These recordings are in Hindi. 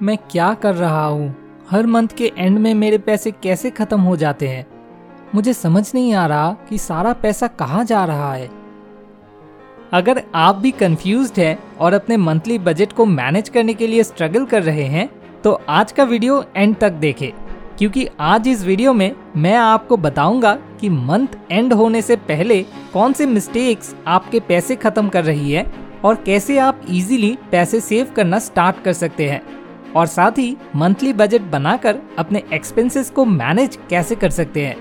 मैं क्या कर रहा हूँ? हर मंथ के एंड में मेरे पैसे कैसे खत्म हो जाते हैं? मुझे समझ नहीं आ रहा कि सारा पैसा कहाँ जा रहा है। अगर आप भी कंफ्यूज हैं और अपने मंथली बजट को मैनेज करने के लिए स्ट्रगल कर रहे हैं तो आज का वीडियो एंड तक देखें, क्योंकि आज इस वीडियो में मैं आपको बताऊँगा कि मंथ एंड होने से पहले कौन से मिस्टेक्स आपके पैसे खत्म कर रही है और कैसे आप इजीली पैसे सेव करना स्टार्ट कर सकते हैं। और साथ ही मंथली बजट बनाकर अपने एक्सपेंसेस को मैनेज कैसे कर सकते हैं।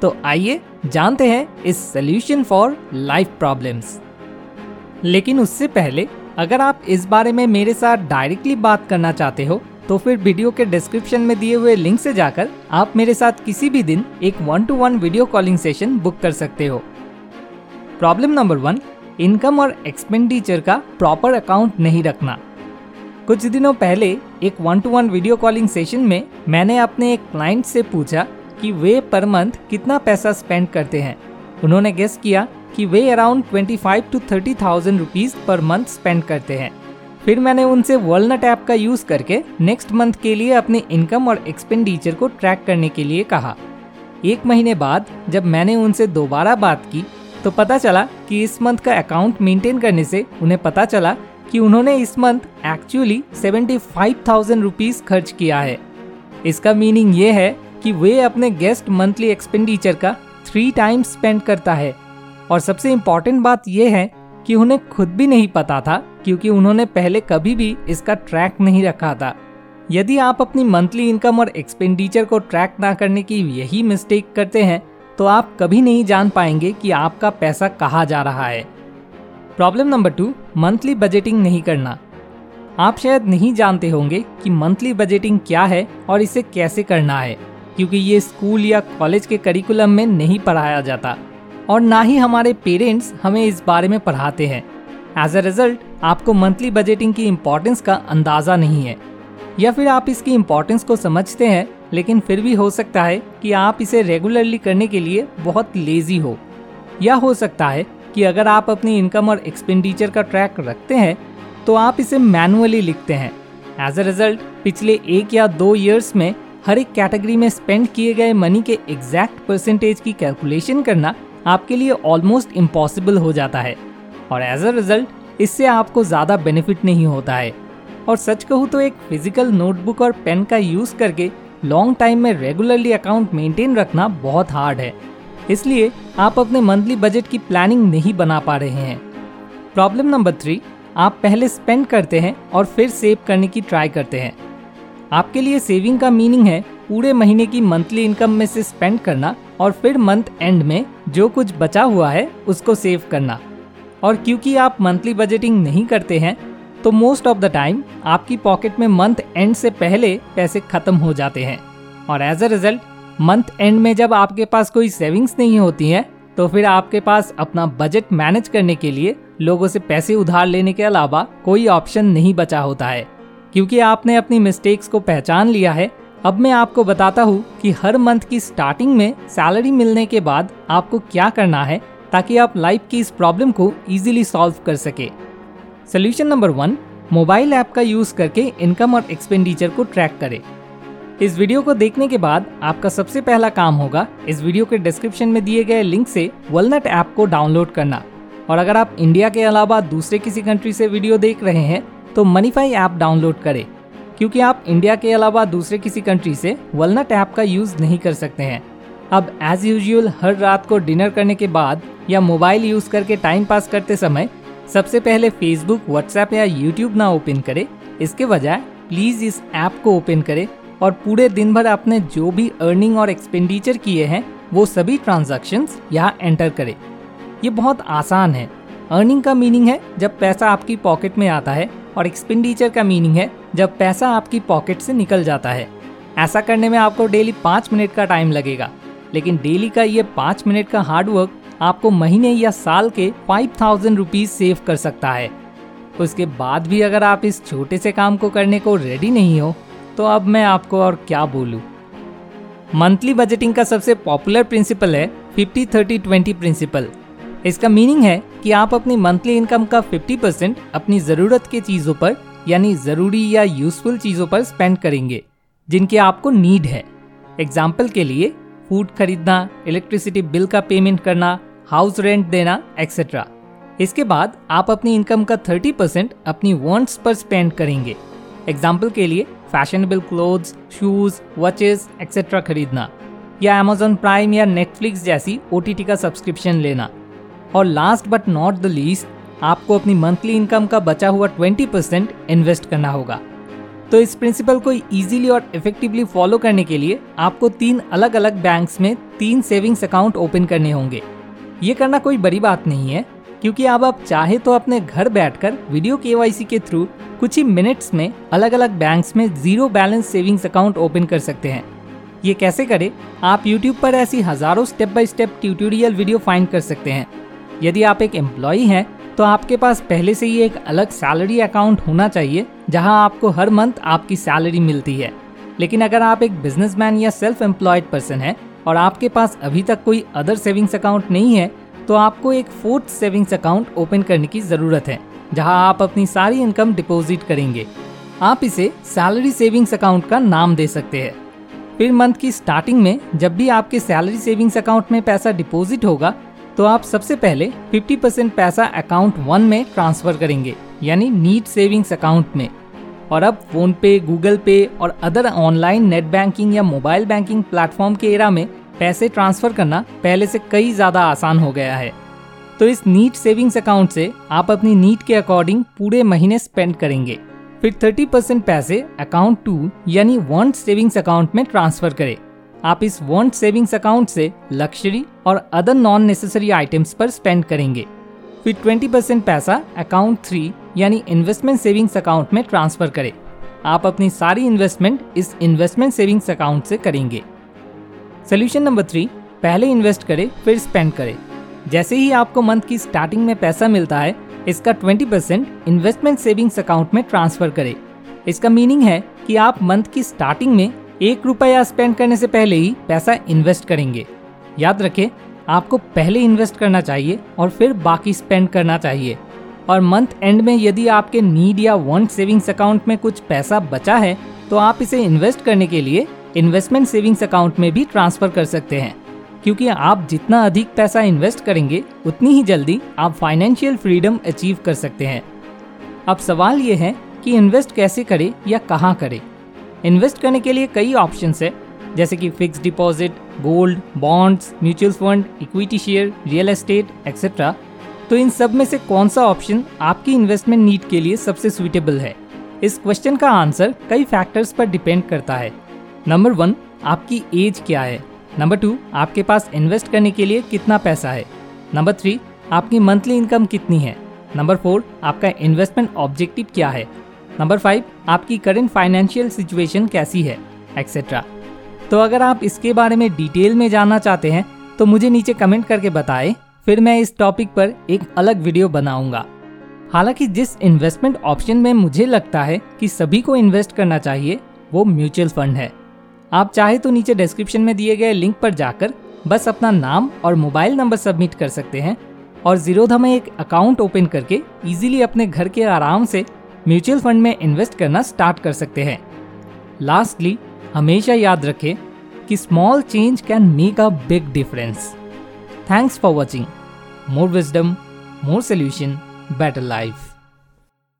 तो आइए जानते हैं इस सोल्यूशन फॉर लाइफ प्रॉब्लम्स लेकिन उससे पहले, अगर आप इस बारे में मेरे साथ डायरेक्टली बात करना चाहते हो तो फिर वीडियो के डिस्क्रिप्शन में दिए हुए लिंक से जाकर आप मेरे साथ किसी भी दिन एक one to one video calling session book कर सकते हो। प्रॉब्लम नंबर वन इनकम और एक्सपेंडिचर का प्रॉपर अकाउंट नहीं रखना। कुछ दिनों पहले एक one to one video calling session में मैंने अपने एक क्लाइंट से पूछा कि वे पर मंथ कितना पैसा स्पेंड करते हैं। उन्होंने गेस किया कि वे around 25 to thirty thousand rupees per month spend करते हैं। फिर मैंने उनसे वर्लनट ऐप का यूज़ करके नेक्स्ट मंथ के लिए अपने इनकम और एक्सपेंडिचर को ट्रैक करने के लिए कहा। एक महीने बाद जब मैंने उनसे दोबारा बात की तो पता चला कि इस मंथ का अकाउंट मेंटेन करने से उन्हें पता चला कि उन्होंने इस month actually seventy five thousand rupees खर्च किया है। इसका मीनिंग ये है कि वे अपने गेस्ट मंथली एक्सपेंडिचर का थ्री टाइम्स स्पेंड करता है। और सबसे इम्पोर्टेंट बात यह है कि उन्हें खुद भी नहीं पता था, क्योंकि उन्होंने पहले कभी भी इसका ट्रैक नहीं रखा था। यदि आप अपनी मंथली इनकम और एक्सपेंडिचर को ट्रैक ना करने की यही मिस्टेक करते हैं तो आप कभी नहीं जान पाएँगे कि आपका पैसा कहाँ जा रहा है। Problem number two monthly budgeting नहीं करना। आप शायद नहीं जानते होंगे कि मंथली बजटिंग क्या है और इसे कैसे करना है, क्योंकि ये स्कूल या कॉलेज के करिकुलम में नहीं पढ़ाया जाता। और ना ही हमारे पेरेंट्स हमें इस बारे में पढ़ाते हैं। एज अ रिज़ल्ट आपको मंथली बजटिंग की इम्पोर्टेंस का अंदाज़ा नहीं है। या फिर आप इसकी इम्पोर्टेंस को समझते हैं, लेकिन फिर भी हो सकता है कि आप इसे रेगुलरली करने के लिए बहुत लेजी हो। या हो सकता है कि अगर आप अपनी इनकम और एक्सपेंडिचर का ट्रैक रखते हैं तो आप इसे मैनुअली लिखते हैं। एज अ रिज़ल्ट पिछले एक या दो ईयर्स में हर एक कैटेगरी में स्पेंड किए गए मनी के एग्जैक्ट परसेंटेज की कैलकुलेशन करना आपके लिए ऑलमोस्ट इम्पॉसिबल हो जाता है। और एज अ रिज़ल्ट इससे आपको ज़्यादा बेनिफिट नहीं होता है। और सच कहूँ तो एक फ़िज़िकल नोटबुक और पेन का यूज़ करके लॉन्ग टाइम में रेगुलरली अकाउंट मेंटेन रखना बहुत हार्ड है। इसलिए आप अपने मंथली बजट की प्लानिंग नहीं बना पा रहे हैं। प्रॉब्लम नंबर थ्री आप पहले स्पेंड करते हैं और फिर सेव करने की ट्राई करते हैं। आपके लिए सेविंग का मीनिंग है पूरे महीने की मंथली इनकम में से स्पेंड करना और फिर मंथ एंड में जो कुछ बचा हुआ है उसको सेव करना। और क्योंकि आप मंथली बजटिंग नहीं करते हैं तो मोस्ट ऑफ़ द टाइम आपकी पॉकेट में मंथ एंड से पहले पैसे खत्म हो जाते हैं। और as a result month end में जब आपके पास कोई सेविंग्स नहीं होती हैं तो फिर आपके पास अपना बजट मैनेज करने के लिए लोगों से पैसे उधार लेने के अलावा कोई ऑप्शन नहीं बचा होता है। क्योंकि आपने अपनी मिस्टेक्स को पहचान लिया है, अब मैं आपको बताता हूँ कि हर मंथ की स्टार्टिंग में सैलरी मिलने के बाद आपको क्या करना है, ताकि आप लाइफ की इस प्रॉब्लम को इजीली सॉल्व कर सके। Solution number one mobile app का यूज़ करके इनकम और एक्सपेंडिचर को ट्रैक करें। इस वीडियो को देखने के बाद आपका सबसे पहला काम होगा इस वीडियो के डिस्क्रिप्शन में दिए गए लिंक से वलनट ऐप को डाउनलोड करना। और अगर आप इंडिया के अलावा दूसरे किसी कंट्री से वीडियो देख रहे हैं तो मनीफाई ऐप डाउनलोड करें। क्योंकि आप इंडिया के अलावा दूसरे किसी कंट्री से वलनट ऐप का यूज़ नहीं कर सकते हैं। अब एज यूजल हर रात को डिनर करने के बाद या मोबाइल यूज़ करके टाइम पास करते समय सबसे पहले फेसबुक व्हाट्सएप या यूट्यूब ना ओपन करें। इसके बजाय प्लीज़ इस ऐप को ओपन करें। और पूरे दिन भर आपने जो भी अर्निंग और एक्सपेंडिचर किए हैं, वो सभी ट्रांजैक्शंस यहाँ एंटर करें। ये बहुत आसान है। अर्निंग का मीनिंग है जब पैसा आपकी पॉकेट में आता है और एक्सपेंडिचर का मीनिंग है जब पैसा आपकी पॉकेट से निकल जाता है। ऐसा करने में आपको डेली पाँच मिनट का टाइम लगेगा। लेकिन डेली का ये पाँच मिनट का हार्डवर्क आपको महीने या साल के फाइव थाउज़ेंड रुपीज़ सेव कर सकता है। उसके बाद भी अगर आप इस छोटे से काम को करने को रेडी नहीं हो तो अब मैं आपको और क्या बोलूँ? मंथली बजटिंग का सबसे पॉपुलर प्रिंसिपल है फिफ्टी थर्टी ट्वेंटी प्रिंसिपल इसका मीनिंग है कि आप अपनी मंथली इनकम का 50 परसेंट अपनी ज़रूरत के चीज़ों पर, यानी ज़रूरी या यूजफुल चीज़ों पर स्पेंड करेंगे, जिनकी आपको नीड है। एग्ज़ाम्पल के लिए फ़ूड खरीदना इलेक्ट्रिसिटी बिल का पेमेंट करना हाउस रेंट देना एक्सेट्रा इसके बाद आप अपनी इनकम का 30 परसेंट अपनी वॉन्ट्स पर स्पेंड करेंगे। एग्ज़ाम्पल के लिए fashionable clothes shoes watches etcetera खरीदना। या अमेजोन प्राइम या नेटफ्लिक्स जैसी ओटीटी का सब्सक्रिप्शन लेना। और last but not the least आपको अपनी मंथली इनकम का बचा हुआ 20 परसेंट इन्वेस्ट करना होगा। तो इस प्रिंसिपल को इजीली और इफेक्टिवली फॉलो करने के लिए आपको तीन अलग अलग बैंक्स में तीन सेविंग्स अकाउंट ओपन करने होंगे। ये करना कोई बड़ी बात नहीं है। क्योंकि अब आप चाहे तो अपने घर बैठकर वीडियो के के थ्रू कुछ ही मिनट्स में अलग अलग बैंक्स में zero balance savings account open कर सकते हैं। ये कैसे करें? आप YouTube पर ऐसी हज़ारों step by step tutorial video find कर सकते हैं। यदि आप एक एम्प्लॉय हैं तो आपके पास पहले से ही एक अलग सैलरी अकाउंट होना चाहिए, जहाँ आपको हर मंथ आपकी सैलरी मिलती है। लेकिन अगर आप एक बिजनेसमैन या सेल्फ एम्प्लॉयड पर्सन है और आपके पास अभी तक कोई अदर सेविंग्स अकाउंट नहीं है तो आपको एक फोर्थ सेविंग्स अकाउंट ओपन करने की ज़रूरत है, जहाँ आप अपनी सारी इनकम डिपॉजिट करेंगे। आप इसे सैलरी सेविंग्स अकाउंट का नाम दे सकते हैं। फिर मंथ की स्टार्टिंग में जब भी आपके सैलरी सेविंग्स अकाउंट में पैसा डिपॉजिट होगा तो आप सबसे पहले 50 परसेंट पैसा अकाउंट वन में ट्रांसफ़र करेंगे, यानी नीट सेविंग्स अकाउंट में। और अब फ़ोन पे गूगल पे और अदर ऑनलाइन नेट बैंकिंग या मोबाइल बैंकिंग प्लेटफॉर्म के एरा में पैसे ट्रांसफ़र करना पहले से कई ज़्यादा आसान हो गया है। तो इस नीट सेविंग्स अकाउंट से आप अपनी नीट के अकॉर्डिंग पूरे महीने स्पेंड करेंगे। फिर 30 परसेंट पैसे अकाउंट टू यानी वॉन्ट सेविंग्स अकाउंट में ट्रांसफ़र करें। आप इस वॉन्ट सेविंग्स अकाउंट से लक्जरी और अदर नॉन नेसेसरी आइटम्स पर स्पेंड करेंगे। फिर 20 परसेंट पैसा अकाउंट थ्री यानी इन्वेस्टमेंट सेविंग्स अकाउंट में ट्रांसफ़र करें। आप अपनी सारी इन्वेस्टमेंट इस इन्वेस्टमेंट सेविंग्स अकाउंट से करेंगे। सोल्यूशन नंबर थ्री पहले इन्वेस्ट करें, फिर स्पेंड करें। जैसे ही आपको मंथ की स्टार्टिंग में पैसा मिलता है, इसका 20 परसेंट इन्वेस्टमेंट सेविंग्स अकाउंट में ट्रांसफ़र करें। इसका मीनिंग है कि आप मंथ की स्टार्टिंग में एक रुपया स्पेंड करने से पहले ही पैसा इन्वेस्ट करेंगे। याद रखें, आपको पहले इन्वेस्ट करना चाहिए और फिर बाकी स्पेंड करना चाहिए। और मंथ एंड में यदि आपके नीड या वांट सेविंग्स अकाउंट में कुछ पैसा बचा है तो आप इसे इन्वेस्ट करने के लिए इन्वेस्टमेंट सेविंग्स अकाउंट में भी ट्रांसफ़र कर सकते हैं। क्योंकि आप जितना अधिक पैसा इन्वेस्ट करेंगे, उतनी ही जल्दी आप फाइनेंशियल फ्रीडम अचीव कर सकते हैं। अब सवाल ये है कि इन्वेस्ट कैसे करें या कहाँ करें? इन्वेस्ट करने के लिए कई ऑप्शन है, जैसे कि fix deposit, gold, bonds, mutual fund, equity share, real estate etcetera तो इन सब में से कौन सा ऑप्शन आपकी इन्वेस्टमेंट नीड के लिए सबसे सुइटेबल है? इस क्वेश्चन का आंसर कई फैक्टर्स पर डिपेंड करता है। नंबर वन, आपकी एज क्या है? नंबर टू, आपके पास इन्वेस्ट करने के लिए कितना पैसा है? नंबर थ्री, आपकी मंथली इनकम कितनी है? नंबर फोर, आपका इन्वेस्टमेंट ऑब्जेक्टिव क्या है? नंबर फाइव, आपकी करंट फाइनेंशियल सिचुएशन कैसी है? एक्सेट्रा तो अगर आप इसके बारे में डिटेल में जानना चाहते हैं तो मुझे नीचे कमेंट करके बताएँ, फिर मैं इस टॉपिक पर एक अलग वीडियो बनाऊँगा। हालाँकि जिस इन्वेस्टमेंट ऑप्शन में मुझे लगता है कि सभी को इन्वेस्ट करना चाहिए, वो म्यूचुअल फंड है। आप चाहे तो नीचे डिस्क्रिप्शन में दिए गए लिंक पर जाकर बस अपना नाम और मोबाइल नंबर सबमिट कर सकते हैं और जीरोधा में एक अकाउंट ओपन करके इजीली अपने घर के आराम से म्यूचुअल फंड में इन्वेस्ट करना स्टार्ट कर सकते हैं। लास्टली हमेशा याद रखें कि small change can make a big difference thanks for watching more wisdom more solution better life